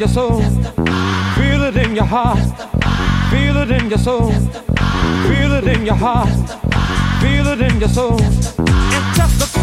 your soul. Feel it in your heart. Feel it in your soul. Feel it in your heart. Feel it in your soul. It's just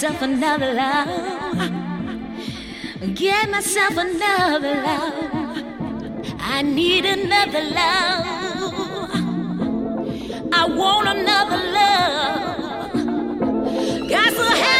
myself another love. Get myself another love. I need another love. I want another love. Got to help.